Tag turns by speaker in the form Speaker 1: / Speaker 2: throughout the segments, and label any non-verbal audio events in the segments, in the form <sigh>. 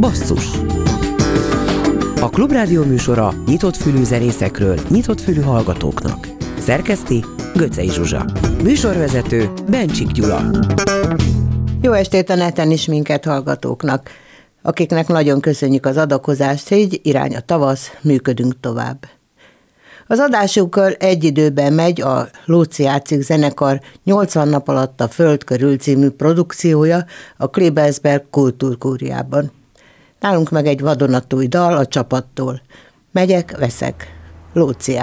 Speaker 1: Basszus A Klubrádió műsora nyitott fülű zenészekről, nyitott fülű hallgatóknak. Szerkeszti Göcej Zsuzsa. Műsorvezető Bencsik Gyula.
Speaker 2: Jó estét a neten is minket hallgatóknak, akiknek nagyon köszönjük az adakozást, így irány a tavasz, működünk tovább. Az adásukkal egy időben megy a Lóci zenekar 80 nap alatt a Föld körül című produkciója a Klebelsberg kultúrkúriában. Nálunk meg egy vadonatúj dal a csapattól. Megyek, veszek. Lóci.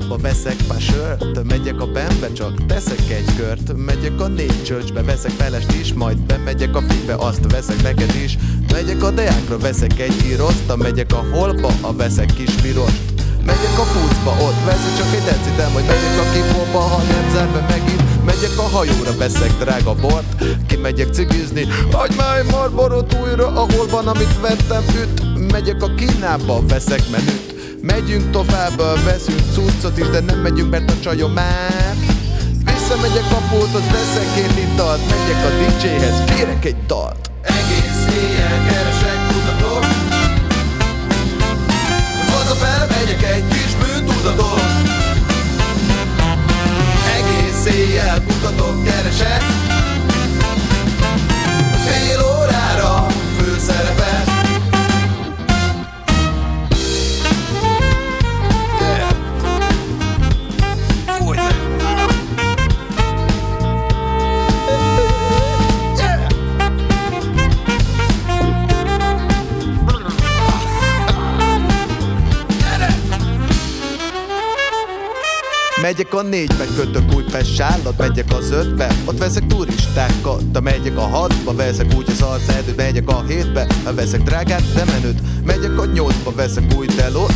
Speaker 3: Hatba veszek pár sört Megyek a benbe, csak teszek egy kört. Megyek a négy csörcsbe, veszek felest is Majd bemegyek a fénybe, azt veszek neked is. Megyek a deákra, veszek egy írost Megyek a holba, a veszek kis pirost. Megyek a puszba, ott veszek csak egy decit de majd megyek a kipóba, ha nem zár be megint. Megyek a hajóra, veszek drága bort Kimegyek cigizni, hagyj már marborot újra Ahol van, amit vettem, üt. Megyek a Kínába, veszek menüt Megyünk tovább, veszünk cuccot is, de nem megyünk, mert a csajom már. Visszamegyek a pulthoz, veszek két italt Megyek a DJ-hez, kérek egy dalt.
Speaker 4: Egész éjjel keresek, kutatok Hazafele megyek egy kis bűntudatot Egész éjjel kutatok, keresek
Speaker 3: Megyek a négybe, kötök Újpest sállat Megyek az ötbe, ott veszek turistákat De megyek a hatba, veszek úgy az arcerdőt Megyek a hétbe, veszek drágát, de menőt. Megyek a nyolcba, veszek új telót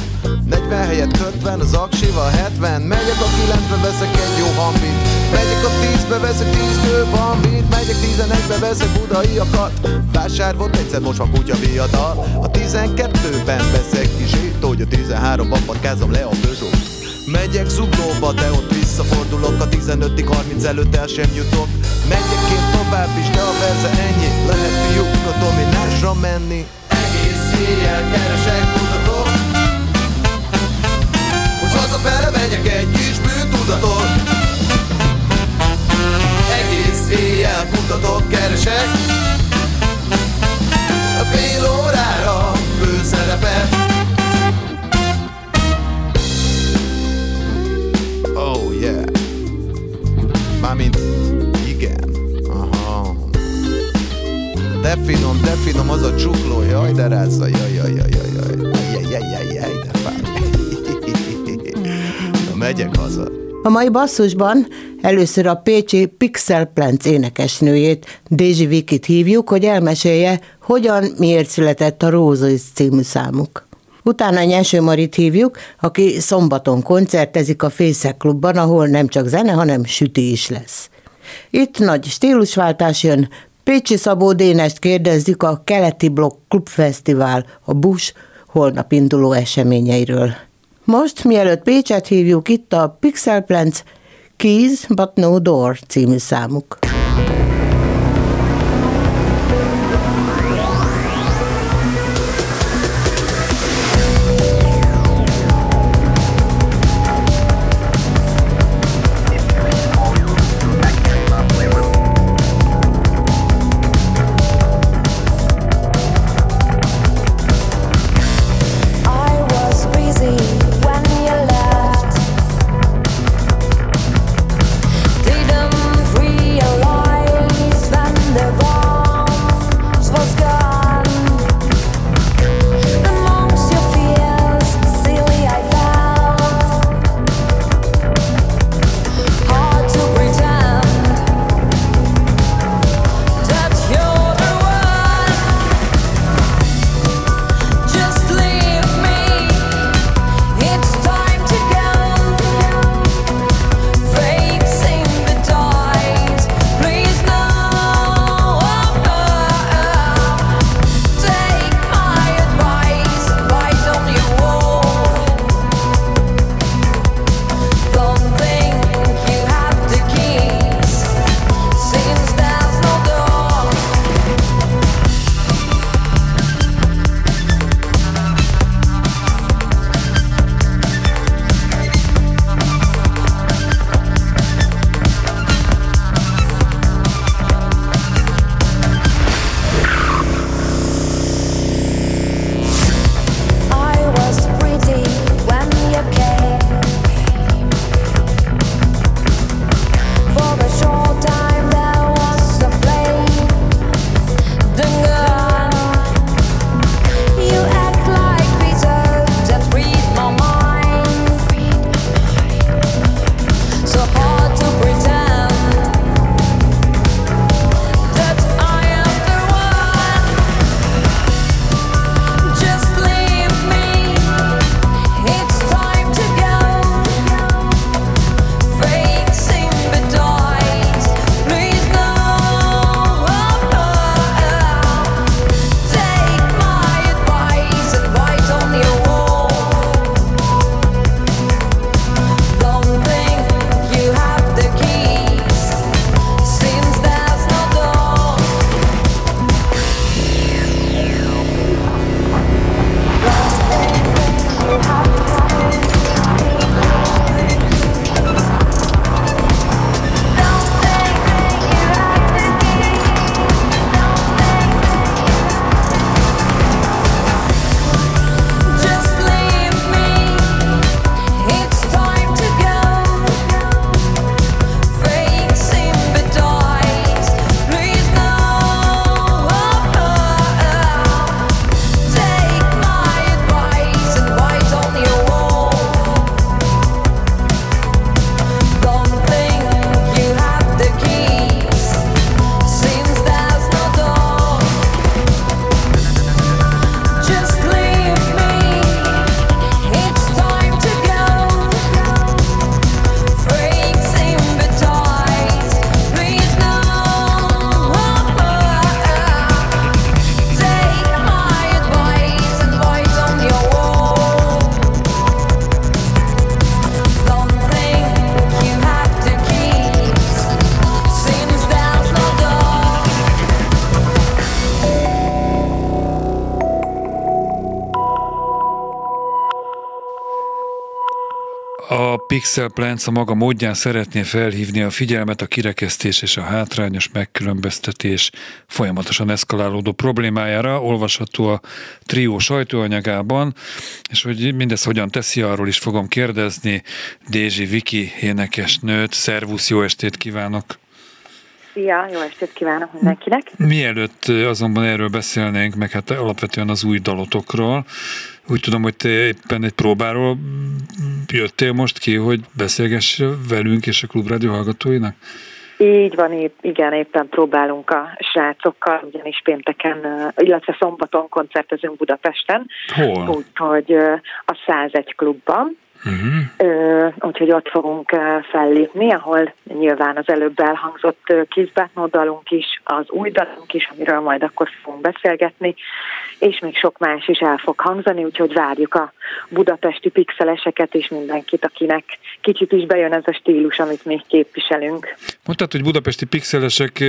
Speaker 3: 40 helyett 50, az aksival 70 Megyek a kilencbe, veszek egy jó hambit. Megyek a tízbe, veszek tíz kő bambit Megyek tizenegybe, veszek budaiakat. Vásár volt egyszer, most van kutya viadal A tizenkettőben veszek kis hogy a tizenháromban patkázom le a Peugeot Megyek zuglóba, de ott visszafordulok. A 15-ig 30 előtt el sem jutok. Megyek én tovább is, de a verze ennyi. Lehet fiúk a dominásra menni.
Speaker 4: Egész éjjel keresek, kutatok Hogy hazafele megyek egy kis bűntudatot. Egész éjjel kutatok, keresek. A fél órára főszerepet
Speaker 3: Mármint igen. Aha. De finom, de finom az a csukló, jaj, de rázza, jaj, jaj, jaj, jaj, jaj, jaj, jaj, jaj, jaj, de fáj. Na, megyek haza.
Speaker 2: A mai basszusban először a pécsi Pixel Plants énekesnőjét, Dézsi Vikit hívjuk, hogy elmesélje, hogyan, miért született a Rózis című számuk. Utána Nyeső Marit hívjuk, aki szombaton koncertezik a Fészek klubban, ahol nem csak zene, hanem süti is lesz. Itt nagy stílusváltás jön, Pécsi Szabó Dénest kérdezzük a Keleti Blokk Klubfesztivál, a Bush holnap induló eseményeiről. Most, mielőtt Pécset hívjuk, itt a Pixel Plants Keys But No Door című számuk.
Speaker 5: Pixel Plants a maga módján szeretné felhívni a figyelmet a kirekesztés és a hátrányos megkülönböztetés folyamatosan eszkalálódó problémájára, olvasható a trió sajtóanyagában, és hogy mindez hogyan teszi, arról is fogom kérdezni Dézsi Viki énekesnőt. Szervusz, jó estét kívánok!
Speaker 6: Szia, jó estét kívánok mindenkinek!
Speaker 5: Mielőtt azonban erről beszélnénk, meg hát alapvetően az új dalotokról, úgy tudom, hogy te éppen egy próbáról jöttél most ki, hogy beszélgess velünk és a Klubrádió hallgatóinak?
Speaker 6: Így van, épp, igen, éppen próbálunk a srácokkal, ugyanis pénteken, illetve szombaton koncertezünk Budapesten.
Speaker 5: Hol?
Speaker 6: Úgyhogy a 101 klubban. Uh-huh. Úgyhogy ott fogunk fellépni, ahol nyilván az előbb elhangzott Kizbátnó dalunk is, az új dalunk is, amiről majd akkor fogunk beszélgetni, és még sok más is el fog hangzani, úgyhogy várjuk a budapesti pixeleseket és mindenkit, akinek kicsit is bejön ez a stílus, amit még képviselünk.
Speaker 5: Mondtad, hogy budapesti pixelesek,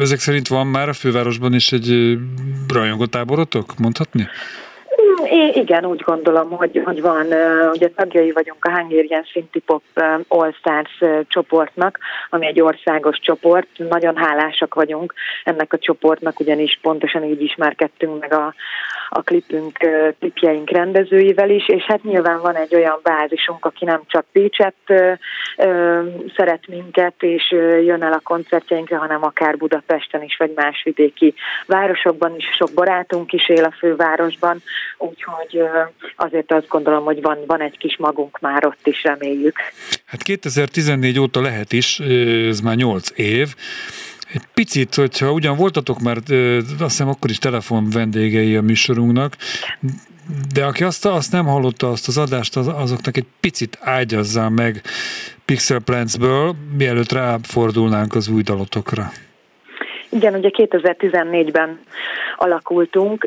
Speaker 5: ezek szerint van már a fővárosban is egy rajongotáborotok, mondhatni?
Speaker 6: É, igen, úgy gondolom, hogy, hogy van, ugye tagjai vagyunk a Hungarian Synthie Pop All Stars csoportnak, ami egy országos csoport. Nagyon hálásak vagyunk ennek a csoportnak, ugyanis pontosan így ismerkedtünk meg a, a klipünk, klipjeink rendezőivel is, és hát nyilván van egy olyan bázisunk, aki nem csak Pécset szeret minket, és jön el a koncertjeinkre, hanem akár Budapesten is, vagy más vidéki városokban is. Sok barátunk is él a fővárosban, úgyhogy azért azt gondolom, hogy van, van egy kis magunk már ott is, reméljük.
Speaker 5: Hát 2014 óta lehet is, ez már 8 év, egy picit, hogyha ugyan voltatok már, azt hiszem akkor is telefon vendégei a műsorunknak, de aki azt, azt nem hallotta, azt az adást, az, azoknak egy picit ágyazzál meg Pixel Plants-ből, mielőtt ráfordulnánk az új dalotokra.
Speaker 6: Igen, ugye 2014-ben alakultunk,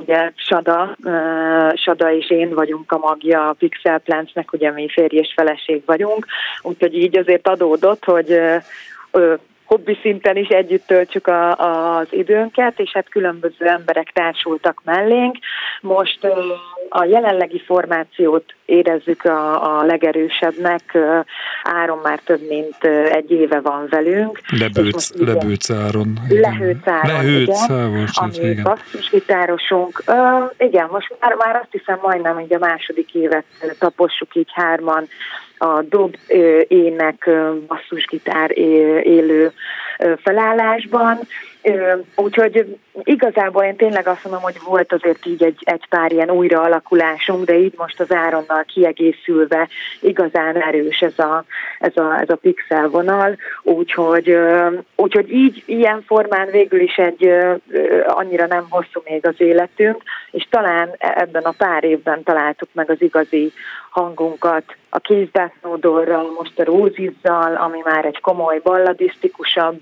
Speaker 6: ugye Sada, Sada és én vagyunk a magja a Pixel Plants-nek, ugye mi férj és feleség vagyunk, úgyhogy így azért adódott, hogy hobbi szinten is együtt töltsük a, az időnket, és hát különböző emberek társultak mellénk. Most a jelenlegi formációt érezzük a, a legerősebbnek. Áron már több mint egy éve van velünk.
Speaker 5: Lebőc, Lebőc Áron.
Speaker 6: Lehőc Áron,
Speaker 5: Lehőc Áron,
Speaker 6: ami basszusgitárosunk. Uh, igen, most már, már azt hiszem majdnem hogy a második évet tapossuk így hárman a dob, ének, basszusgitár élő felállásban. Úgyhogy igazából én tényleg azt mondom, hogy volt azért így egy, egy pár ilyen újraalakulásunk, de így most az Áronnal kiegészülve igazán erős ez a, ez a, ez a pixel vonal, úgyhogy, úgyhogy így ilyen formán végül is egy annyira nem hosszú még az életünk, és talán ebben a pár évben találtuk meg az igazi hangunkat a kézbásznódorral, most a Rózizzal, ami már egy komoly balladisztikusabb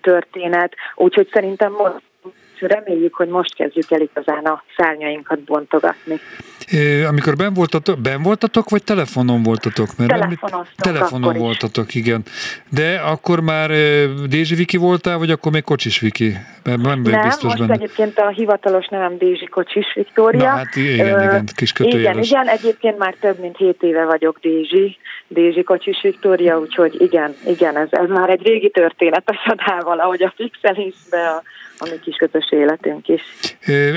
Speaker 6: történet, úgyhogy szerintem most reméljük, hogy most kezdjük el igazán a szárnyainkat bontogatni.
Speaker 5: Amikor ben voltatok, ben voltatok, vagy telefonon voltatok?
Speaker 6: Mert
Speaker 5: telefonon voltatok, igen. De akkor már Dézsi Viki voltál, vagy akkor még Kocsis Viki?
Speaker 6: Mert nem, nem biztos most benne. egyébként a hivatalos nevem Dézsi Kocsis Viktória.
Speaker 5: Na hát igen, igen, kis kötőjeles.
Speaker 6: Igen, igen, egyébként már több mint 7 éve vagyok Dézsi, Dézsi Kocsis Viktória, úgyhogy igen, igen, ez, ez már egy régi történet a sadával, ahogy a fixelisbe, a a mi kis közös életünk is.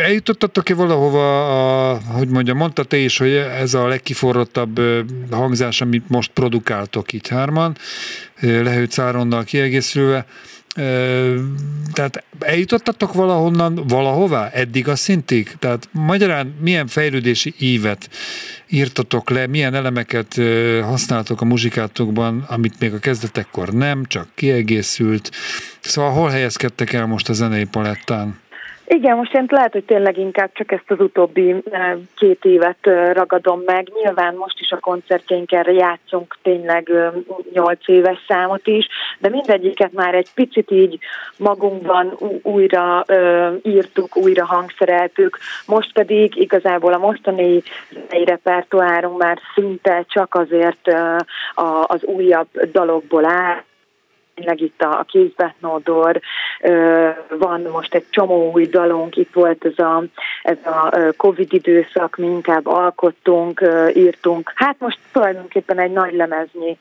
Speaker 5: Eljutottatok-e valahova, a, hogy mondjam, mondta te is, hogy ez a legkiforrottabb hangzás, amit most produkáltok itt hárman, lehőtt száronnal kiegészülve, tehát eljutottatok valahonnan, valahová, eddig a szintig? Tehát magyarán milyen fejlődési ívet írtatok le, milyen elemeket használtok a muzsikátokban, amit még a kezdetekkor nem, csak kiegészült. Szóval hol helyezkedtek el most a zenei palettán?
Speaker 6: Igen, most én lehet, hogy tényleg inkább csak ezt az utóbbi eh, két évet eh, ragadom meg. Nyilván most is a koncertjeinkre játszunk tényleg eh, nyolc éves számot is, de mindegyiket már egy picit így magunkban újra írtuk, újra hangszereltük. Most pedig igazából a mostani repertoárunk már szinte csak azért az újabb dalokból áll, tényleg itt a, a kézbetnódor, van most egy csomó új dalunk, itt volt ez a, ez a Covid időszak, mi inkább alkottunk, írtunk. Hát most tulajdonképpen egy nagy lemeznyi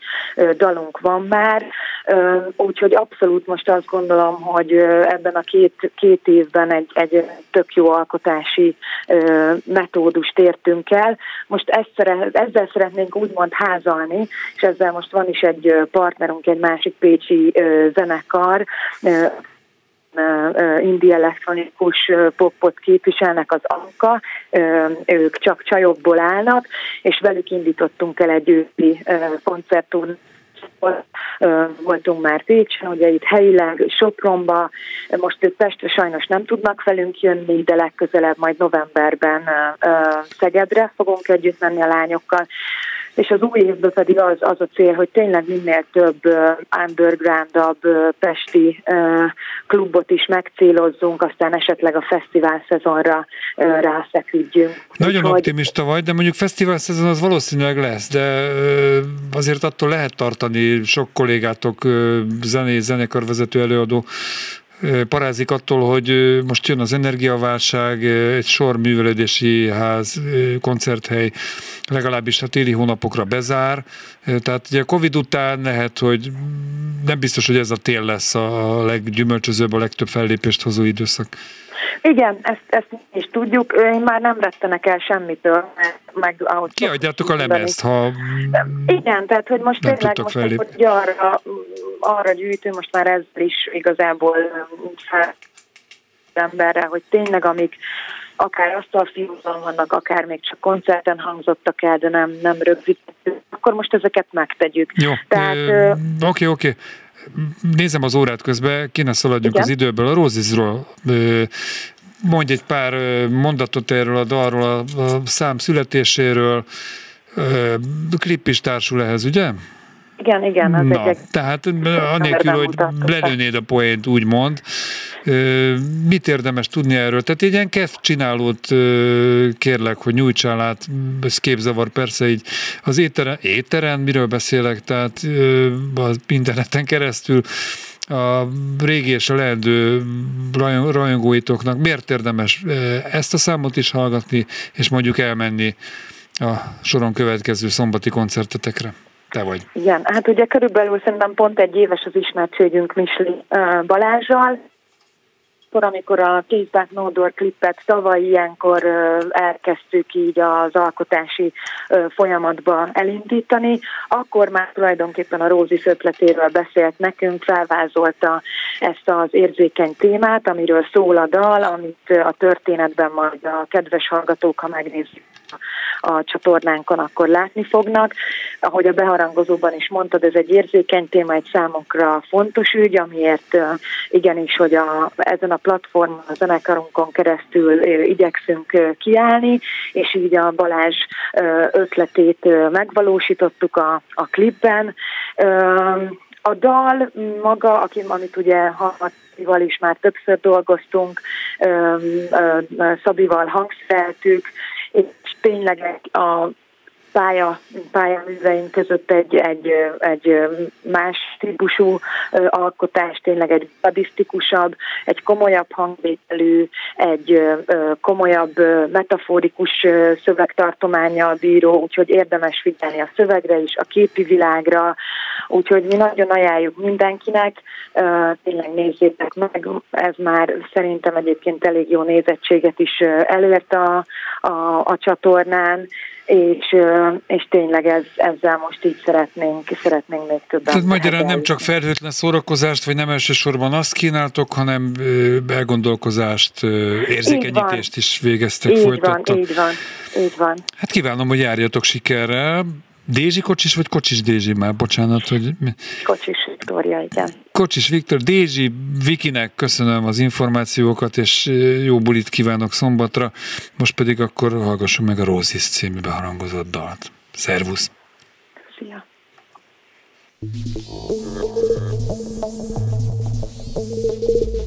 Speaker 6: dalunk van már, úgyhogy abszolút most azt gondolom, hogy ebben a két, két évben egy, egy tök jó alkotási metódust értünk el. Most ezt szeret, ezzel szeretnénk úgymond házalni, és ezzel most van is egy partnerünk, egy másik pécsi zenekar, indi elektronikus popot képviselnek az Anka, ők csak csajokból állnak, és velük indítottunk el egy őszi koncertún voltunk már Pécsen, ugye itt helyileg, Sopronba, most ők Pestre sajnos nem tudnak velünk jönni, de legközelebb majd novemberben Szegedre fogunk együtt menni a lányokkal, és az új évben pedig az, az a cél, hogy tényleg minél több undergroundabb pesti klubot is megcélozzunk, aztán esetleg a fesztivál szezonra rászeküdjünk.
Speaker 5: Nagyon Úgy, optimista vagy, de mondjuk fesztivál szezon az valószínűleg lesz, de azért attól lehet tartani sok kollégátok, zené, zenekarvezető előadó parázik attól, hogy most jön az energiaválság, egy sor művelődési ház, koncerthely legalábbis a téli hónapokra bezár. Tehát ugye a Covid után lehet, hogy nem biztos, hogy ez a tél lesz a leggyümölcsözőbb, a legtöbb fellépést hozó időszak.
Speaker 6: Igen, ezt, ezt is tudjuk. Én már nem rettenek el semmitől, meg ahogy...
Speaker 5: Kiadjátok a lemezt, ha...
Speaker 6: Igen, tehát hogy most tényleg most hogy arra, arra gyűjtünk, most már ezzel is igazából emberre, hogy tényleg amik akár azt a fiúzon vannak, akár még csak koncerten hangzottak el, de nem, nem rögzítettük, akkor most ezeket megtegyük.
Speaker 5: Jó, oké, oké. Okay, Nézem az órát közben, kéne szaladjunk Igen? az időből. A Rózizról mondj egy pár mondatot erről a dalról, a, a szám születéséről, klip is társul ehhez, ugye?
Speaker 6: Igen, igen. Az
Speaker 5: Na, egy tehát anélkül, hogy lelőnéd a poént, úgymond, mit érdemes tudni erről? Tehát egy ilyen kef csinálót kérlek, hogy nyújtsál át, ez képzavar persze így az éteren, éteren miről beszélek, tehát az interneten keresztül, a régi és a leendő rajongóitoknak miért érdemes ezt a számot is hallgatni, és mondjuk elmenni a soron következő szombati koncertetekre? Te vagy.
Speaker 6: Igen, hát ugye körülbelül szerintem pont egy éves az ismertségünk Misli Balázsral, akkor, amikor a Kézbák Nódor klippet tavaly ilyenkor elkezdtük így az alkotási folyamatba elindítani, akkor már tulajdonképpen a Rózi ötletéről beszélt nekünk, felvázolta ezt az érzékeny témát, amiről szól a dal, amit a történetben majd a kedves hallgatók, ha megnézik a csatornánkon, akkor látni fognak. Ahogy a beharangozóban is mondtad, ez egy érzékeny téma, egy számunkra fontos ügy, amiért igenis, hogy a, ezen a platformon, a zenekarunkon keresztül igyekszünk kiállni, és így a Balázs ötletét megvalósítottuk a, a klipben. A dal maga, aki, amit ugye Szabival is már többször dolgoztunk, Szabival hangszereltük, és tényleg a uh, pálya, pályaműveink között egy, egy, egy más típusú alkotás, tényleg egy badisztikusabb, egy komolyabb hangvételű, egy komolyabb metaforikus szövegtartománya bíró, úgyhogy érdemes figyelni a szövegre is, a képi világra, úgyhogy mi nagyon ajánljuk mindenkinek, tényleg nézzétek meg, ez már szerintem egyébként elég jó nézettséget is elért a, a, a csatornán, és, és tényleg ez, ezzel most így szeretnénk, szeretnénk még többet.
Speaker 5: Tehát magyarán nem csak felhőtlen szórakozást, vagy nem elsősorban azt kínáltok, hanem elgondolkozást, érzékenyítést is végeztek,
Speaker 6: így
Speaker 5: folytattak.
Speaker 6: Van, így van, így van.
Speaker 5: Hát kívánom, hogy járjatok sikerrel. Dézsi kocsis, vagy kocsis Dézsi már? Bocsánat, hogy...
Speaker 6: Kocsis Viktória, igen.
Speaker 5: Kocsis Viktor, Dézsi Vikinek köszönöm az információkat, és jó bulit kívánok szombatra. Most pedig akkor hallgassuk meg a Rózis című beharangozott dalt. Szervusz!
Speaker 6: Szia! Thank you.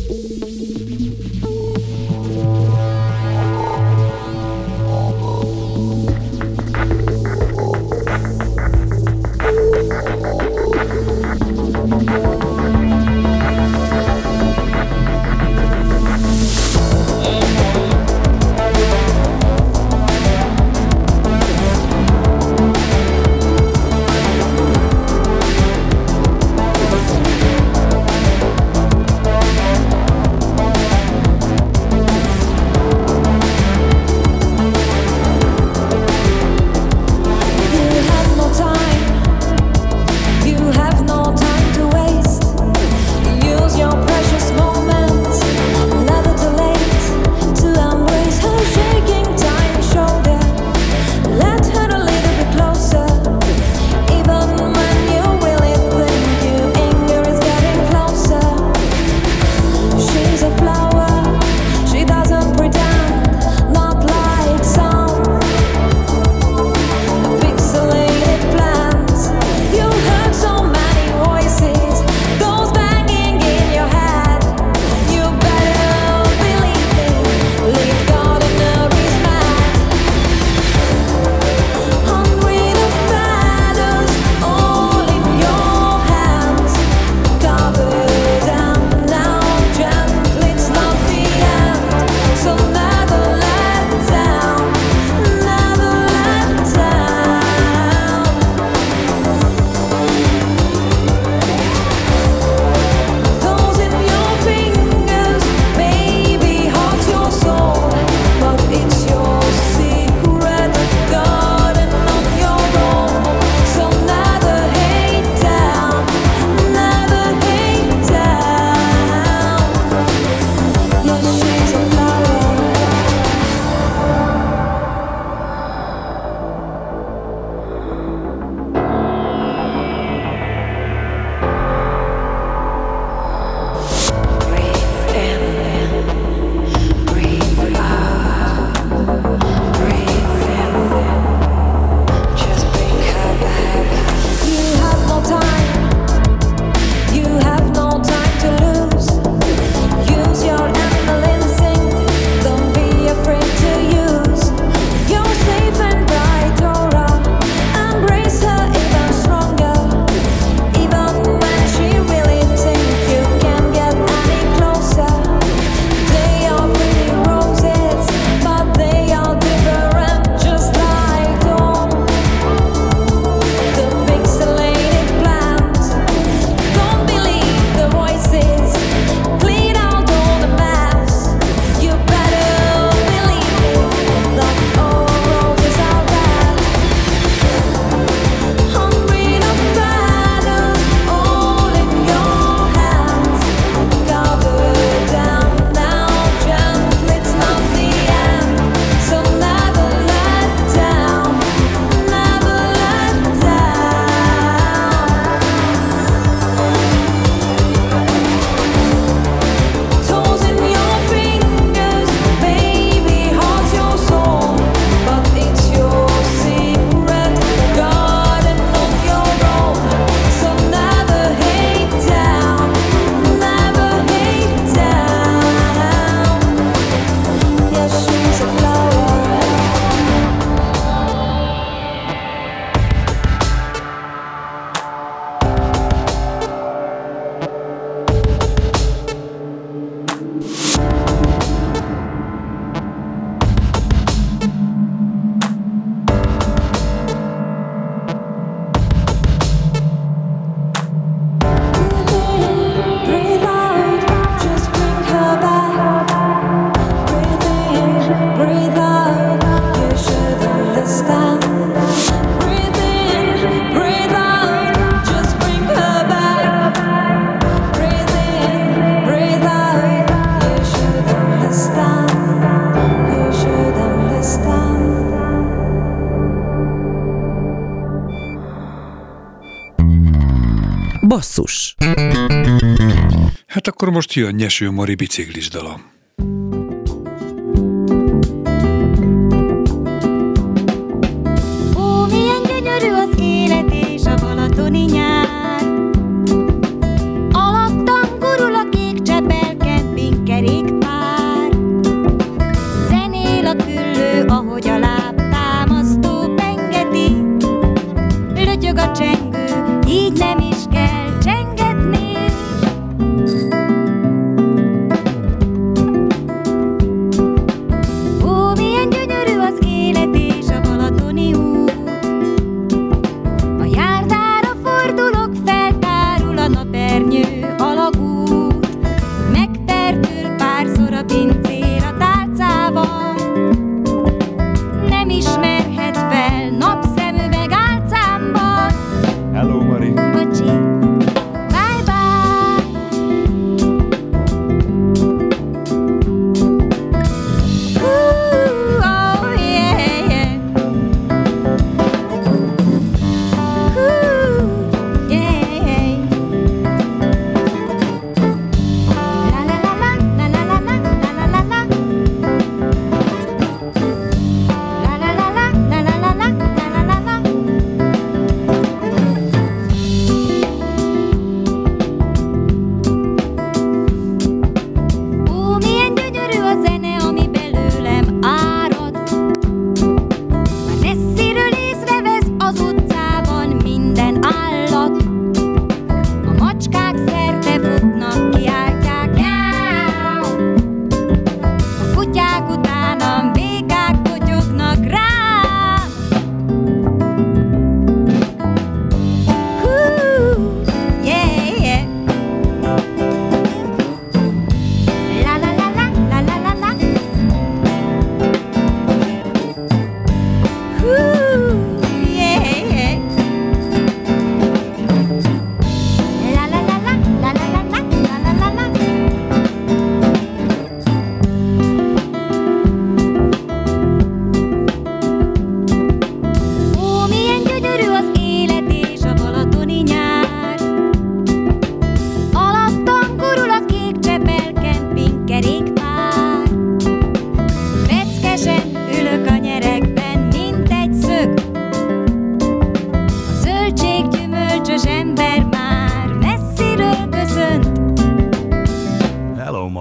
Speaker 7: akkor most jön Nyeső Mari biciklis dalam.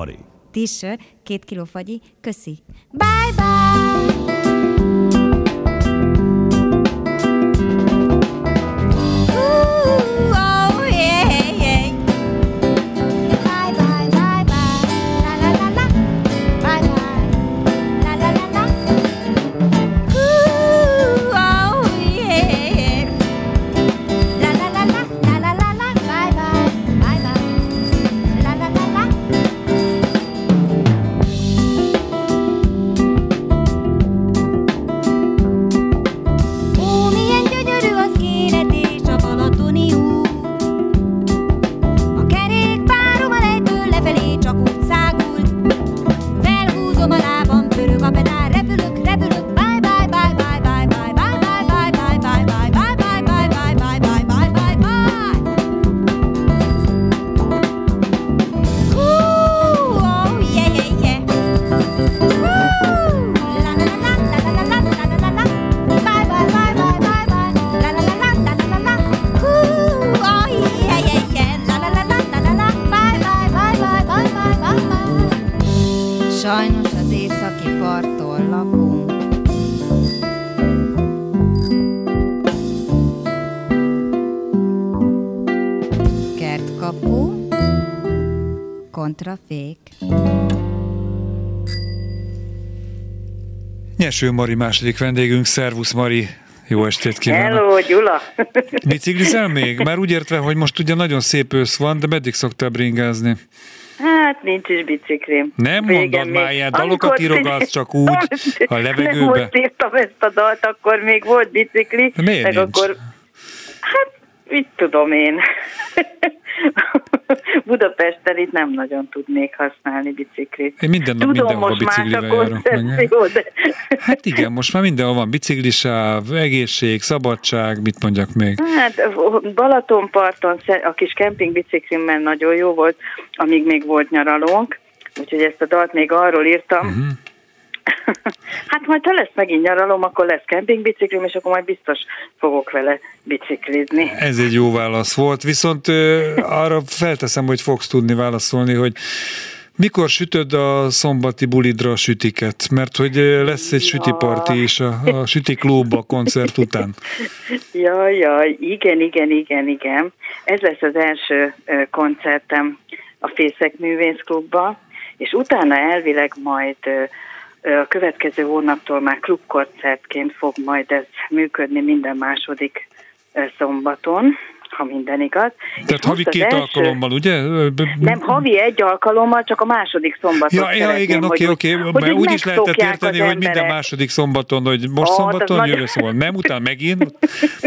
Speaker 7: Mari.
Speaker 8: T-shirt, két kiló fagyi, köszi. Bye-bye! Petra
Speaker 7: Nyeső Mari második vendégünk, szervusz Mari! Jó estét kívánok!
Speaker 9: Hello, Gyula! <laughs>
Speaker 7: Biciklizel még? Már úgy értve, hogy most ugye nagyon szép ősz van, de meddig szoktál bringázni?
Speaker 9: Hát nincs is biciklim.
Speaker 7: Nem
Speaker 9: Végen
Speaker 7: mondod
Speaker 9: még.
Speaker 7: már ilyen dalokat írogatsz <laughs> csak úgy a levegőbe?
Speaker 9: Nem most írtam ezt a dalt, akkor még volt bicikli.
Speaker 7: De miért
Speaker 9: meg
Speaker 7: nincs?
Speaker 9: akkor Hát Mit tudom én. <laughs> Budapesten itt nem nagyon tudnék használni biciklit.
Speaker 5: Én minden nap
Speaker 9: Tudom,
Speaker 5: mindenhol biciklivel járok. Meg.
Speaker 9: Eh? De...
Speaker 5: Hát igen, most már mindenhol van biciklisáv, egészség, szabadság, mit mondjak még?
Speaker 9: Hát Balatonparton a kis kempingbiciklimmel nagyon jó volt, amíg még volt nyaralónk, úgyhogy ezt a dalt még arról írtam, uh-huh <laughs> hát majd ha lesz megint nyaralom, akkor lesz kempingbiciklim, és akkor majd biztos fogok vele biciklizni.
Speaker 5: Ez egy jó válasz volt, viszont ö, arra felteszem, hogy fogsz tudni válaszolni, hogy mikor sütöd a szombati bulidra a sütiket? Mert hogy lesz egy sütiparti is a, a sütiklub a koncert után. <laughs>
Speaker 9: Jaj, jaj, igen, igen, igen, igen. Ez lesz az első koncertem a Fészek Művészklubba, és utána elvileg majd a következő hónaptól már klubkoncertként fog majd ez működni minden második szombaton, ha minden igaz.
Speaker 5: Tehát
Speaker 9: És
Speaker 5: havi két
Speaker 9: első-
Speaker 5: alkalommal, ugye?
Speaker 9: Nem, havi egy alkalommal, csak a második szombaton
Speaker 5: Ja, ja igen, oké, oké,
Speaker 9: hogy
Speaker 5: mert
Speaker 9: úgy
Speaker 5: is lehetett érteni, hogy minden második szombaton, hogy most
Speaker 9: Ó,
Speaker 5: szombaton jövő
Speaker 9: nagy-
Speaker 5: szombaton. Nem, utána megint.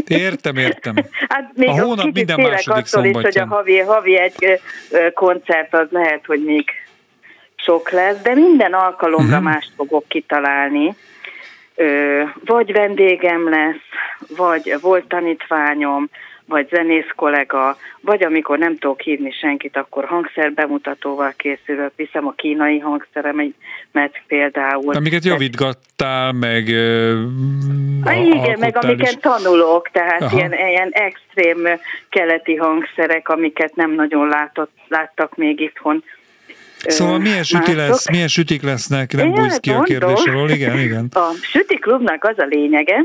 Speaker 5: Értem, értem.
Speaker 9: Hát még
Speaker 5: A hónap minden második
Speaker 9: attól is, hogy a havi, havi egy koncert az lehet, hogy még sok lesz, de minden alkalomra uh-huh. mást fogok kitalálni. Ö, vagy vendégem lesz, vagy volt tanítványom, vagy zenész kollega, vagy amikor nem tudok hívni senkit, akkor hangszer bemutatóval készülök, viszem a kínai hangszeremet például.
Speaker 5: Amiket javítgattál, meg a-
Speaker 9: igen, meg amiket
Speaker 5: is.
Speaker 9: tanulok, tehát
Speaker 5: Aha.
Speaker 9: ilyen, ilyen extrém keleti hangszerek, amiket nem nagyon látott, láttak még itthon.
Speaker 5: Szóval milyen süti
Speaker 9: mások.
Speaker 5: lesz, milyen sütik lesznek, nem bújsz ki a
Speaker 9: mondom.
Speaker 5: kérdés alól, igen, igen.
Speaker 9: A Süti Klubnak az a lényege,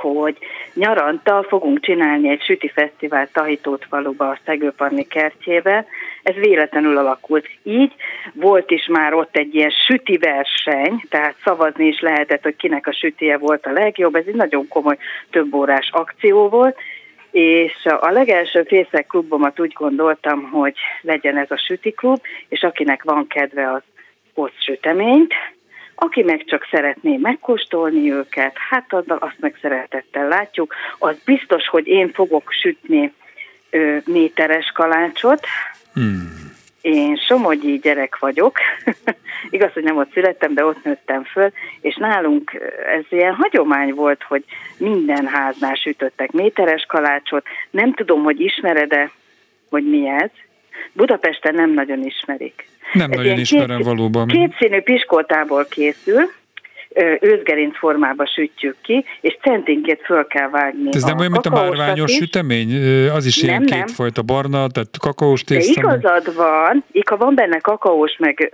Speaker 9: hogy nyaranta fogunk csinálni egy süti fesztivált Tahitót faluba a Szegőparni kertjébe. Ez véletlenül alakult így. Volt is már ott egy ilyen süti verseny, tehát szavazni is lehetett, hogy kinek a sütie volt a legjobb. Ez egy nagyon komoly, több órás akció volt. És a legelső fészek klubomat úgy gondoltam, hogy legyen ez a süti klub, és akinek van kedve, az hoz süteményt, aki meg csak szeretné megkóstolni őket, hát az- azt meg szeretettel látjuk. Az biztos, hogy én fogok sütni ö, méteres kalácsot.
Speaker 5: Hmm.
Speaker 9: Én somogyi gyerek vagyok. <laughs> Igaz, hogy nem ott születtem, de ott nőttem föl, és nálunk ö, ez ilyen hagyomány volt, hogy minden háznál sütöttek méteres kalácsot. Nem tudom, hogy ismered-e, hogy mi ez. Budapesten nem nagyon ismerik.
Speaker 5: Nem
Speaker 9: Ez
Speaker 5: nagyon ismerem
Speaker 9: két-
Speaker 5: valóban.
Speaker 9: Kétszínű piskoltából készül, őzgerinc formába sütjük ki, és centinként föl kell vágni
Speaker 5: Ez nem olyan, mint a márványos
Speaker 9: is.
Speaker 5: sütemény? Az is ilyen
Speaker 9: Nem, nem.
Speaker 5: kétfajta barna, tehát kakaós
Speaker 9: De
Speaker 5: tészta. meg-
Speaker 9: igazad van, ika van benne kakaós, meg,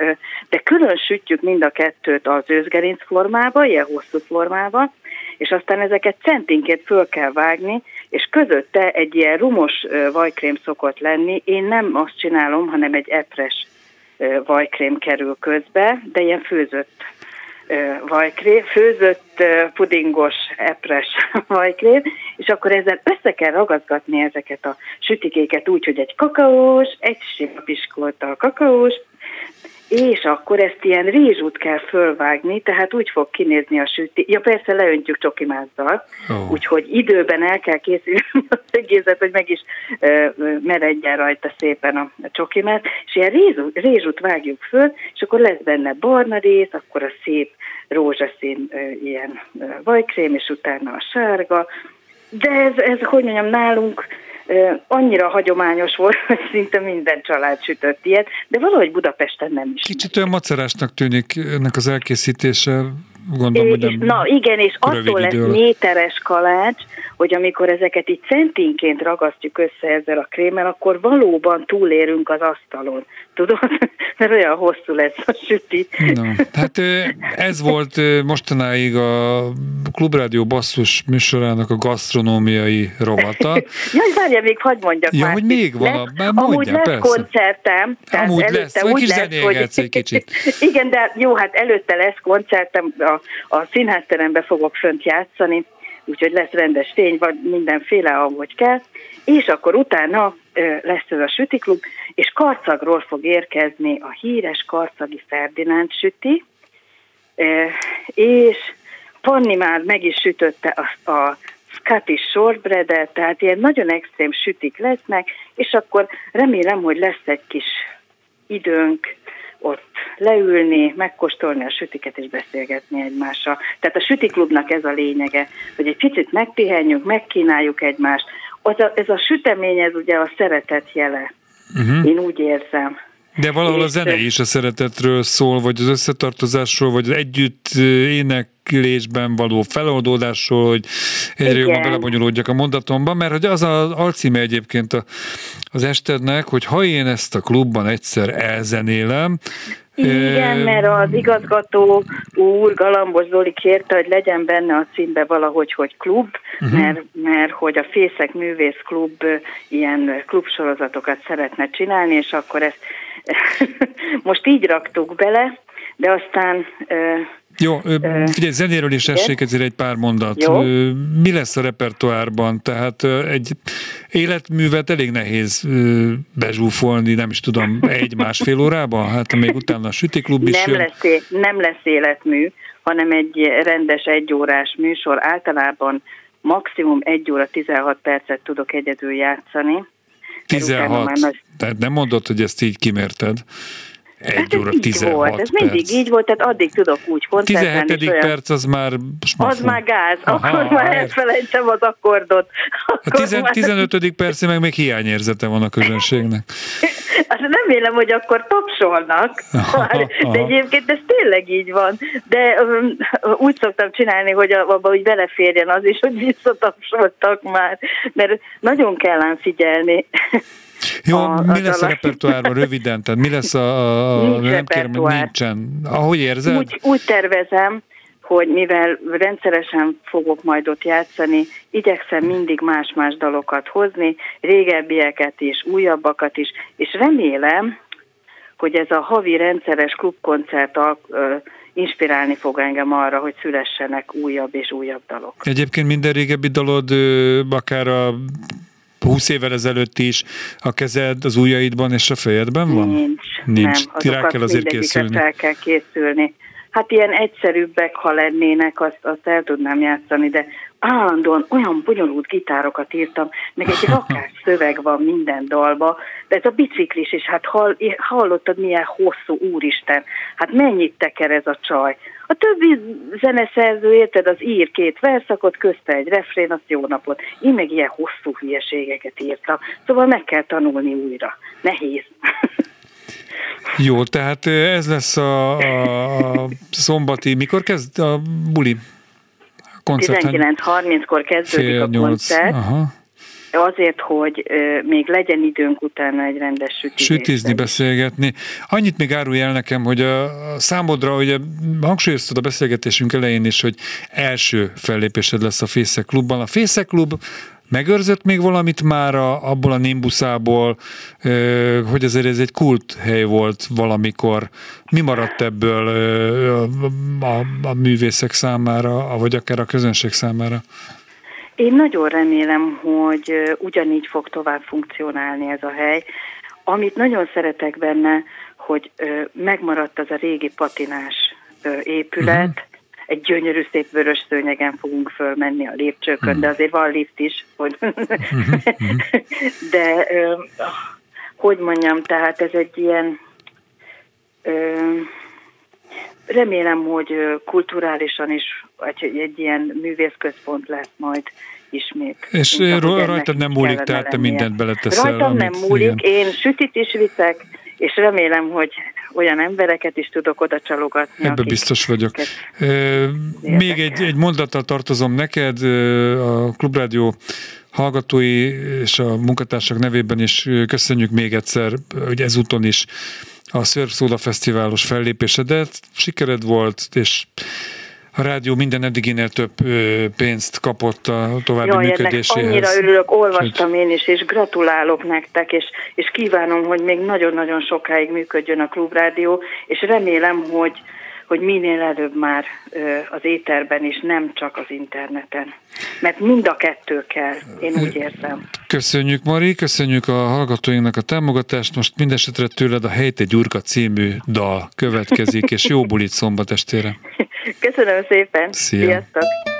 Speaker 9: de külön sütjük mind a kettőt az őzgerinc formába, ilyen hosszú formába, és aztán ezeket centinként föl kell vágni, és közötte egy ilyen rumos vajkrém szokott lenni. Én nem azt csinálom, hanem egy epres vajkrém kerül közbe, de ilyen főzött vajkrém, főzött pudingos epres <laughs> vajkrém, és akkor ezzel össze kell ragazgatni ezeket a sütikéket úgy, hogy egy kakaós, egy sima piskolta kakaós, és akkor ezt ilyen rézsút kell fölvágni, tehát úgy fog kinézni a süti. Ja persze leöntjük csokimázzal, oh. úgyhogy időben el kell készülni <laughs> az egészet, hogy meg is ö, ö, meredjen rajta szépen a, a csokimáz, és ilyen rézsút, rézsút vágjuk föl, és akkor lesz benne barna rész, akkor a szép rózsaszín ö, ilyen ö, vajkrém, és utána a sárga, de ez, ez hogy mondjam, nálunk annyira hagyományos volt, <laughs> hogy szinte minden család sütött ilyet, de valahogy Budapesten nem is.
Speaker 5: Kicsit olyan macerásnak tűnik ennek az elkészítése, gondolom, hogy nem
Speaker 9: na igen, és attól lesz méteres kalács, hogy amikor ezeket így centinként ragasztjuk össze ezzel a krémmel, akkor valóban túlérünk az asztalon. Tudod? <laughs> Mert olyan hosszú lesz a süti.
Speaker 5: Na, hát ez volt mostanáig a Klubrádió basszus műsorának a gasztronómiai rovata. <laughs>
Speaker 9: Jaj, várjál, még hagyd mondjak
Speaker 5: Ja,
Speaker 9: már.
Speaker 5: hogy még van,
Speaker 9: Lesz-
Speaker 5: már
Speaker 9: Amúgy
Speaker 5: mondjál,
Speaker 9: lesz
Speaker 5: persze.
Speaker 9: koncertem. tehát
Speaker 5: Amúgy lesz,
Speaker 9: úgy lesz,
Speaker 5: zenégetsz egy kicsit. <laughs>
Speaker 9: Igen, de jó, hát előtte lesz koncertem, a, a színházterembe fogok fönt játszani, úgyhogy lesz rendes fény, vagy mindenféle, ahogy kell, és akkor utána lesz ez a sütiklub, és Karcagról fog érkezni a híres karcagi Ferdinánd süti, és Panni már meg is sütötte a, a Scottish shortbread tehát ilyen nagyon extrém sütik lesznek, és akkor remélem, hogy lesz egy kis időnk ott leülni, megkóstolni a sütiket és beszélgetni egymással. Tehát a sütiklubnak ez a lényege, hogy egy picit megpihenjünk, megkínáljuk egymást. Az a, ez a sütemény, ez ugye a szeretet jele. Uh-huh. Én úgy érzem.
Speaker 5: De valahol a zene is a szeretetről szól, vagy az összetartozásról, vagy az együtt éneklésben való feloldódásról, hogy egyre jobban belebonyolódjak a mondatomban, mert hogy az az alcíme egyébként az estednek, hogy ha én ezt a klubban egyszer elzenélem,
Speaker 9: igen, mert az igazgató úr, Galambos Zoli kérte, hogy legyen benne a címbe valahogy, hogy klub, uh-huh. mert, mert hogy a Fészek Művész Klub ilyen klubsorozatokat szeretne csinálni, és akkor ezt <laughs> most így raktuk bele, de aztán
Speaker 5: jó, figyelj, zenéről is essék ezért egy pár mondat. Jó. Mi lesz a repertoárban? Tehát egy életművet elég nehéz bezsúfolni, nem is tudom, <laughs> egy-másfél órában? Hát még utána a sütiklub is
Speaker 9: nem Lesz, nem lesz életmű, hanem egy rendes egyórás műsor. Általában maximum egy óra 16 percet tudok egyedül játszani.
Speaker 5: 16? Nagy... Tehát nem mondod, hogy ezt így kimérted? Egy hát óra 16
Speaker 9: volt, ez perc. mindig így volt, tehát addig tudok úgy
Speaker 5: koncertálni. 17. perc az már
Speaker 9: smafú. Az már gáz, Aha, akkor már elfelejtsem az akkordot.
Speaker 5: A tizen, már... 15. perc meg még hiányérzete van a közönségnek. <laughs>
Speaker 9: Hát vélem, hogy akkor tapsolnak, <laughs> de egyébként ez tényleg így van. De um, úgy szoktam csinálni, hogy abba úgy beleférjen az is, hogy visszatapsoltak már, mert nagyon kellene figyelni. <laughs>
Speaker 5: Jó, a, mi lesz a, repertoárban röviden? Tehát mi lesz a, a <laughs>
Speaker 9: Nincs nem kérem,
Speaker 5: nincsen. Ahogy érzed?
Speaker 9: Úgy, úgy tervezem, hogy mivel rendszeresen fogok majd ott játszani, igyekszem mindig más-más dalokat hozni, régebbieket is, újabbakat is, és remélem, hogy ez a havi rendszeres klubkoncert inspirálni fog engem arra, hogy szülessenek újabb és újabb dalok.
Speaker 5: Egyébként minden régebbi dalod, akár a 20 évvel ezelőtt is a kezed az ujjaidban és a fejedben van?
Speaker 9: Nincs. Nincs. Nem, Rá kell azért készülni. el kell készülni. Hát ilyen egyszerűbbek, ha lennének, azt, azt el tudnám játszani, de állandóan olyan bonyolult gitárokat írtam, meg egy <laughs> rakás szöveg van minden dalba, de ez a biciklis is, hát hall, hallottad milyen hosszú, úristen, hát mennyit teker ez a csaj. A többi zeneszerző, érted, az ír két verszakot, közte egy refrén, azt jó napot. Én meg ilyen hosszú hülyeségeket írtam, szóval meg kell tanulni újra. Nehéz. <laughs>
Speaker 5: Jó, tehát ez lesz a, a szombati, mikor kezd a buli?
Speaker 9: 19.30-kor kezdődik a koncert. Aha. Azért, hogy ö, még legyen időnk utána egy rendes sütizni.
Speaker 5: Sütizni, beszélgetni. Annyit még árulj el nekem, hogy a, a számodra, ugye hangsúlyoztad a beszélgetésünk elején is, hogy első fellépésed lesz a Fészek Klubban. A Fészek Klub Megőrzött még valamit már a, abból a nimbuszából, hogy azért ez egy kult hely volt valamikor. Mi maradt ebből a, a, a művészek számára, vagy akár a közönség számára?
Speaker 9: Én nagyon remélem, hogy ugyanígy fog tovább funkcionálni ez a hely. Amit nagyon szeretek benne, hogy megmaradt az a régi patinás épület, uh-huh egy gyönyörű szép vörös szőnyegen fogunk fölmenni a lépcsőkön, de azért van lift is, hogy <laughs> de hogy mondjam, tehát ez egy ilyen remélem, hogy kulturálisan is egy, egy ilyen művészközpont lesz majd ismét.
Speaker 5: És rajtad nem múlik, tehát te mindent beleteszel.
Speaker 9: Rajtam nem múlik, én sütit is viszek, és remélem, hogy olyan embereket is tudok oda csalogatni.
Speaker 5: Ebben biztos vagyok. Még egy, egy mondattal tartozom neked, a Klubrádió hallgatói és a munkatársak nevében is köszönjük még egyszer, hogy ezúton is a Surf Soda Fesztiválos fellépésedet. Sikered volt, és a rádió minden eddiginél több pénzt kapott a további Jaj, működéséhez.
Speaker 9: annyira örülök, olvastam én is, és gratulálok nektek, és, és kívánom, hogy még nagyon-nagyon sokáig működjön a klubrádió, és remélem, hogy, hogy minél előbb már az éterben is, nem csak az interneten. Mert mind a kettő kell, én úgy érzem.
Speaker 5: Köszönjük, Mari, köszönjük a hallgatóinknak a támogatást. Most mindesetre tőled a Helyt egy Gyurka című dal következik, és jó bulit szombat estére. <laughs>
Speaker 9: Köszönöm szépen. Szia. Sziasztok.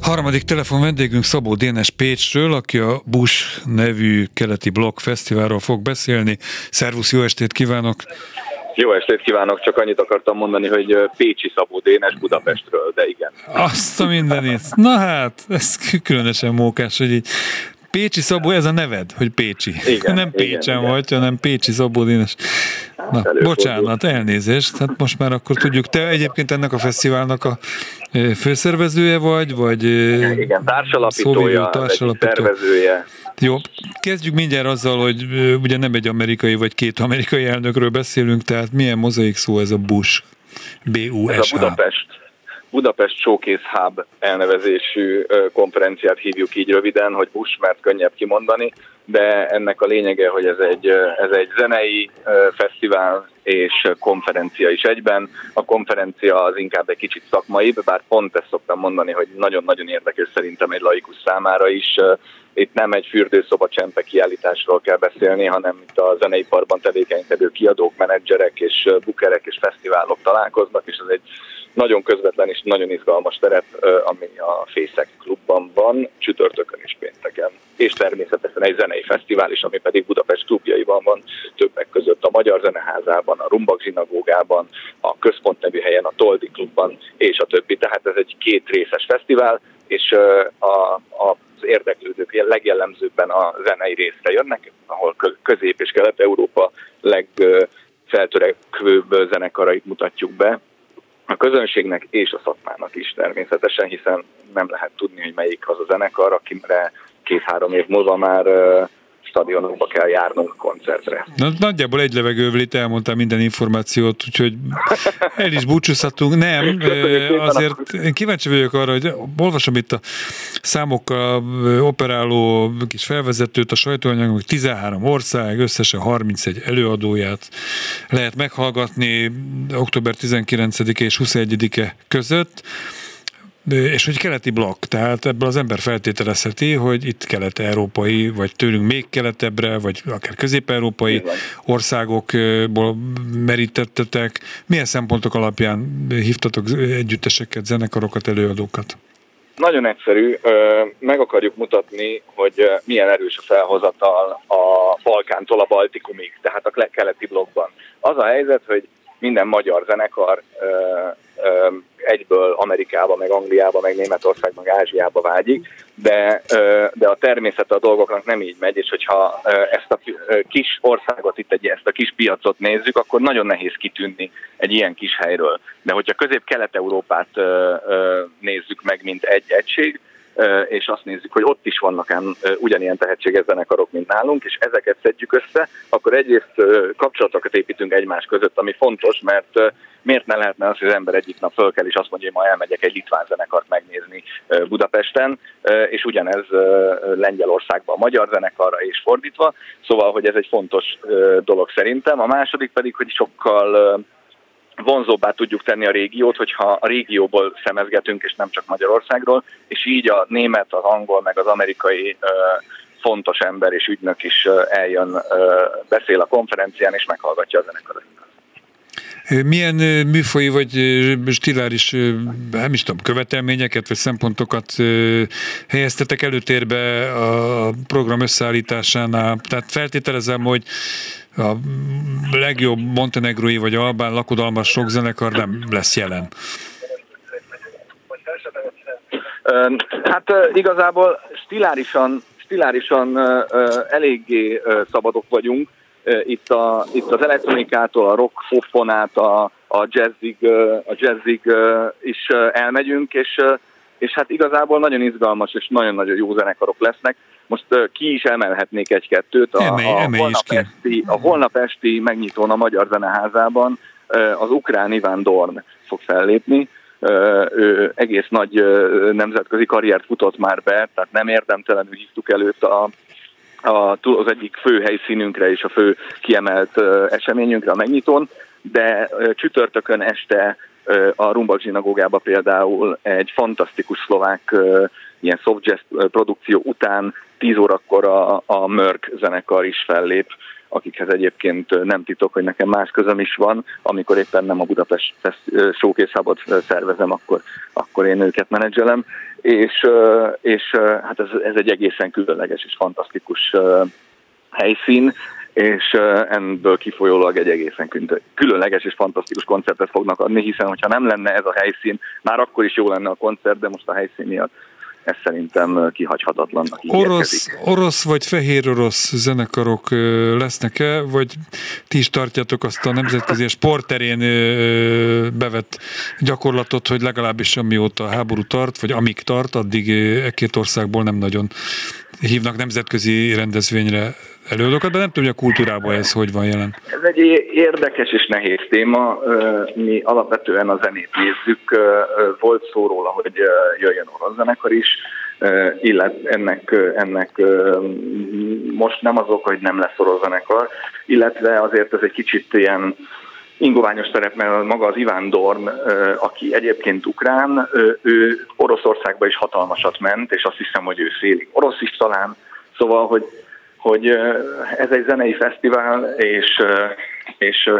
Speaker 5: Harmadik telefon vendégünk Szabó Dénes Pécsről, aki a Bush nevű keleti blog fesztiválról fog beszélni. Szervusz, jó estét kívánok!
Speaker 10: Jó estét kívánok, csak annyit akartam mondani, hogy Pécsi Szabó Dénes Budapestről, de igen.
Speaker 5: Azt a mindenit. Na hát, ez különösen mókás, hogy így Pécsi Szabó, ez a neved, hogy Pécsi.
Speaker 10: Igen, <laughs>
Speaker 5: nem Pécsen
Speaker 10: igen,
Speaker 5: vagy, hanem Pécsi Szabó Dénes. Na,
Speaker 10: Előfordul.
Speaker 5: bocsánat, elnézést, hát most már akkor tudjuk. Te egyébként ennek a fesztiválnak a főszervezője vagy, vagy
Speaker 10: Igen, társalapítója, társalapító. szervezője.
Speaker 5: Jó, kezdjük mindjárt azzal, hogy ugye nem egy amerikai vagy két amerikai elnökről beszélünk, tehát milyen mozaik szó ez a Bush?
Speaker 10: Ez a. Budapest, Budapest Showcase Hub elnevezésű konferenciát hívjuk így röviden, hogy Bush, mert könnyebb kimondani, de ennek a lényege, hogy ez egy, ez egy zenei fesztivál és konferencia is egyben. A konferencia az inkább egy kicsit szakmaibb, bár pont ezt szoktam mondani, hogy nagyon-nagyon érdekes szerintem egy laikus számára is. Itt nem egy fürdőszoba csempe kiállításról kell beszélni, hanem itt a zeneiparban tevékenykedő kiadók, menedzserek és bukerek és fesztiválok találkoznak, és ez egy nagyon közvetlen és nagyon izgalmas terep, ami a Fészek klubban van, csütörtökön és pénteken. És természetesen egy zenei fesztivál is, ami pedig Budapest klubjaiban van, többek között a Magyar Zeneházában, a Rumbak zsinagógában, a Központ nevű helyen, a Toldi klubban, és a többi. Tehát ez egy két részes fesztivál, és a, a az érdeklődők legjellemzőbben a zenei részre jönnek, ahol kö- Közép- és Kelet-Európa legfeltörekvőbb zenekarait mutatjuk be, a közönségnek és a szakmának is természetesen, hiszen nem lehet tudni, hogy melyik az a zenekar, akire két-három év múlva már stadionokba kell járnunk koncertre.
Speaker 5: Na, nagyjából egy levegővel itt elmondtam minden információt, úgyhogy el is búcsúzhatunk. Nem, azért én kíváncsi vagyok arra, hogy olvasom itt a számokkal operáló kis felvezetőt, a sajtóanyagok, 13 ország, összesen 31 előadóját lehet meghallgatni október 19 és 21-e között és hogy keleti blokk, tehát ebből az ember feltételezheti, hogy itt kelet-európai, vagy tőlünk még keletebbre, vagy akár közép-európai országokból merítettetek. Milyen szempontok alapján hívtatok együtteseket, zenekarokat, előadókat?
Speaker 10: Nagyon egyszerű, meg akarjuk mutatni, hogy milyen erős a felhozatal a Balkántól a Baltikumig, tehát a keleti blokkban. Az a helyzet, hogy minden magyar zenekar egyből Amerikába, meg Angliába, meg Németország, meg Ázsiába vágyik, de, de a természet a dolgoknak nem így megy, és hogyha ezt a kis országot, itt egy, ezt a kis piacot nézzük, akkor nagyon nehéz kitűnni egy ilyen kis helyről. De hogyha közép-kelet-európát nézzük meg, mint egy egység, és azt nézzük, hogy ott is vannak ám ugyanilyen tehetséges zenekarok, mint nálunk, és ezeket szedjük össze, akkor egyrészt kapcsolatokat építünk egymás között, ami fontos, mert miért ne lehetne az, hogy az ember egyik nap föl kell, és azt mondja, hogy ma elmegyek egy litván zenekart megnézni Budapesten, és ugyanez Lengyelországban a magyar zenekarra és fordítva, szóval, hogy ez egy fontos dolog szerintem. A második pedig, hogy sokkal vonzóbbá tudjuk tenni a régiót, hogyha a régióból szemezgetünk, és nem csak Magyarországról, és így a német, az angol, meg az amerikai fontos ember és ügynök is eljön, beszél a konferencián, és meghallgatja a zenekarokat.
Speaker 5: Milyen műfai vagy stiláris, nem is tudom, követelményeket vagy szempontokat helyeztetek előtérbe a program összeállításánál? Tehát feltételezem, hogy a legjobb montenegrói vagy albán lakodalmas zenekar nem lesz jelen.
Speaker 10: Hát igazából stilárisan, stilárisan eléggé szabadok vagyunk. Itt, a, itt az elektronikától, a rock át, a, a jazzig, a jazzig is elmegyünk, és, és hát igazából nagyon izgalmas és nagyon-nagyon jó zenekarok lesznek. Most uh, ki is emelhetnék egy-kettőt. A,
Speaker 5: emelj, emelj a, holnap
Speaker 10: esti, a holnap esti megnyitón a Magyar Zeneházában uh, az ukrán Iván Dorn fog fellépni. Uh, ő egész nagy uh, nemzetközi karriert futott már be, tehát nem érdemtelenül hívtuk előtt a, a, az egyik fő helyszínünkre és a fő kiemelt uh, eseményünkre a megnyitón, de csütörtökön este a Rumbak zsinagógába például egy fantasztikus szlovák ilyen soft jazz produkció után 10 órakor a, a Mörk zenekar is fellép, akikhez egyébként nem titok, hogy nekem más közöm is van, amikor éppen nem a Budapest Showcase szervezem, akkor, akkor én őket menedzselem, és, és hát ez, ez egy egészen különleges és fantasztikus helyszín, és ebből kifolyólag egy egészen különleges és fantasztikus koncertet fognak adni, hiszen hogyha nem lenne ez a helyszín, már akkor is jó lenne a koncert, de most a helyszín miatt ez szerintem kihagyhatatlannak
Speaker 5: orosz, orosz vagy fehér orosz zenekarok lesznek-e, vagy ti is tartjátok azt a nemzetközi sportterén bevett gyakorlatot, hogy legalábbis amióta a háború tart, vagy amíg tart, addig e két országból nem nagyon hívnak nemzetközi rendezvényre előadókat, de nem tudom, hogy a kultúrában ez hogy van jelen.
Speaker 10: Ez egy érdekes és nehéz téma. Mi alapvetően a zenét nézzük. Volt szó róla, hogy jöjjön orosz zenekar is, illetve ennek, ennek most nem az oka, hogy nem lesz orosz zenekar, illetve azért ez egy kicsit ilyen ingoványos terep, mert maga az Iván Dorn, aki egyébként ukrán, ő Oroszországba is hatalmasat ment, és azt hiszem, hogy ő félig orosz is talán, szóval, hogy hogy ez egy zenei fesztivál, és, és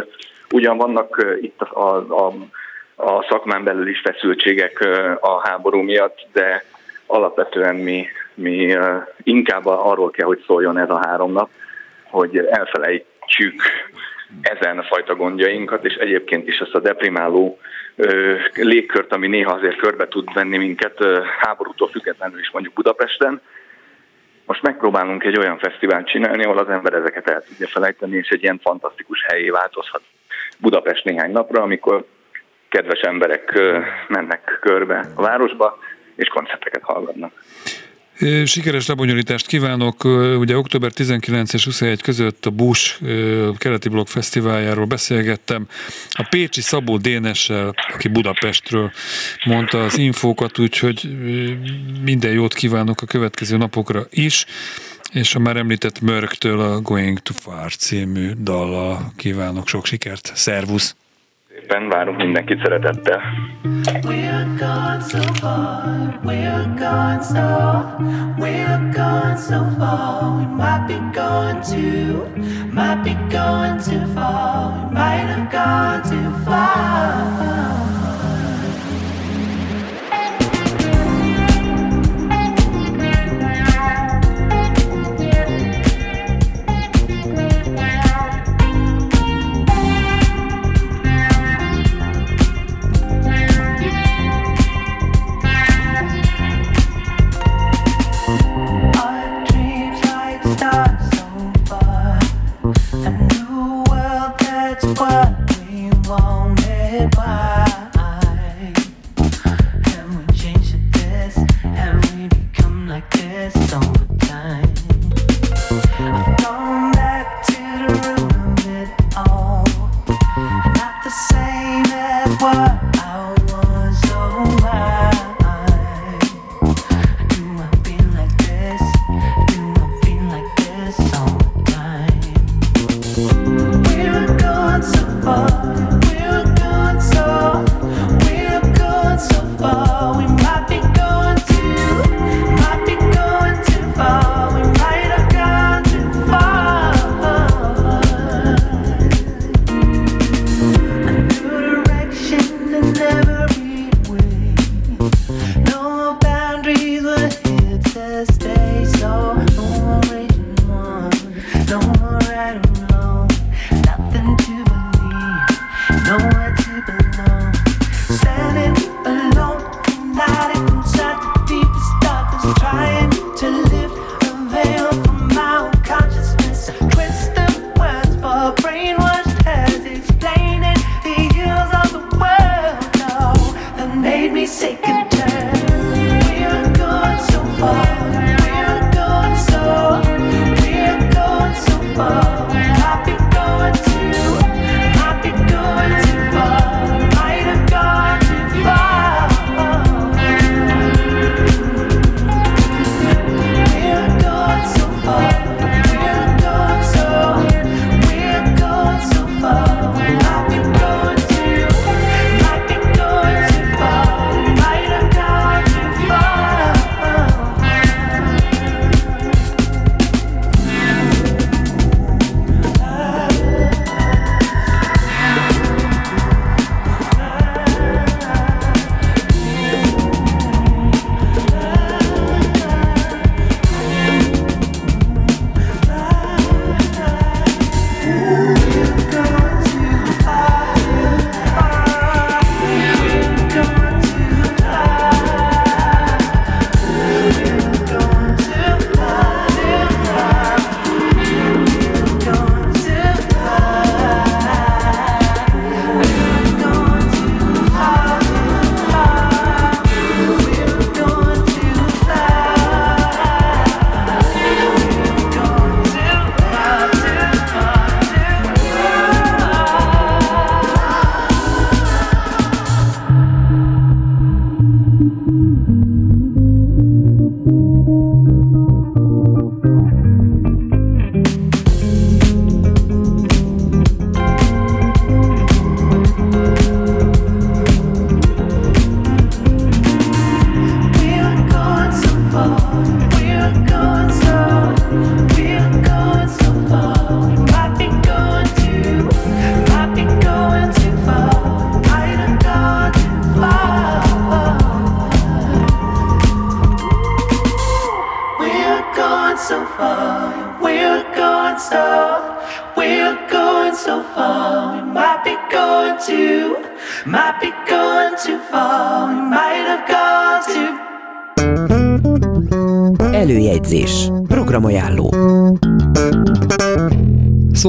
Speaker 10: ugyan vannak itt a, a, a szakmán belül is feszültségek a háború miatt, de alapvetően mi, mi inkább arról kell, hogy szóljon ez a három nap, hogy elfelejtsük ezen a fajta gondjainkat, és egyébként is ezt a deprimáló légkört, ami néha azért körbe tud venni minket háborútól függetlenül is mondjuk Budapesten, most megpróbálunk egy olyan fesztivált csinálni, ahol az ember ezeket el tudja felejteni, és egy ilyen fantasztikus helyé változhat Budapest néhány napra, amikor kedves emberek mennek körbe a városba, és koncerteket hallgatnak.
Speaker 5: Sikeres lebonyolítást kívánok. Ugye október 19 és 21 között a Bush keleti blokk fesztiváljáról beszélgettem. A Pécsi Szabó Dénessel, aki Budapestről mondta az infókat, úgyhogy minden jót kívánok a következő napokra is és a már említett Mörktől a Going to Far című dallal kívánok sok sikert. Szervusz!
Speaker 10: Várunk mindenkit szeretettel.
Speaker 11: We're gone so far, we're gone so, we're gone so far. We might be going too, might be too far. We might have gone too far.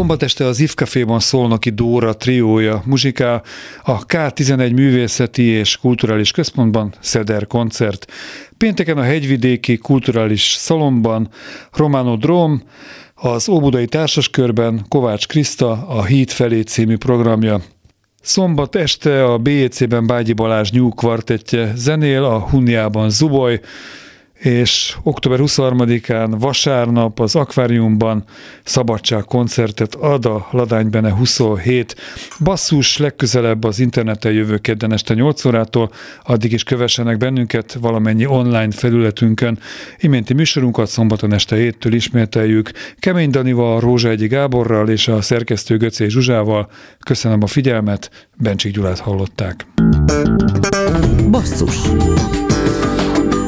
Speaker 5: Szombat este az IF Caféban Szolnoki Dóra triója muzsikál, a K11 Művészeti és Kulturális Központban Szeder koncert. Pénteken a Hegyvidéki Kulturális Szalomban Romano Drom, az Óbudai Társaskörben Kovács Kriszta a Híd felé című programja. Szombat este a BEC-ben Bágyi Balázs Nyú kvartettje zenél, a Hunniában Zuboly, és október 23-án vasárnap az akváriumban szabadság koncertet ad a Ladánybene 27. Basszus legközelebb az interneten jövő kedden este 8 órától, addig is kövessenek bennünket valamennyi online felületünkön. Iménti műsorunkat szombaton este 7-től ismételjük. Kemény Danival, Rózsa Egyi Gáborral és a szerkesztő Göcé Zsuzsával. Köszönöm a figyelmet, Bencsik Gyulát hallották.
Speaker 1: Basszus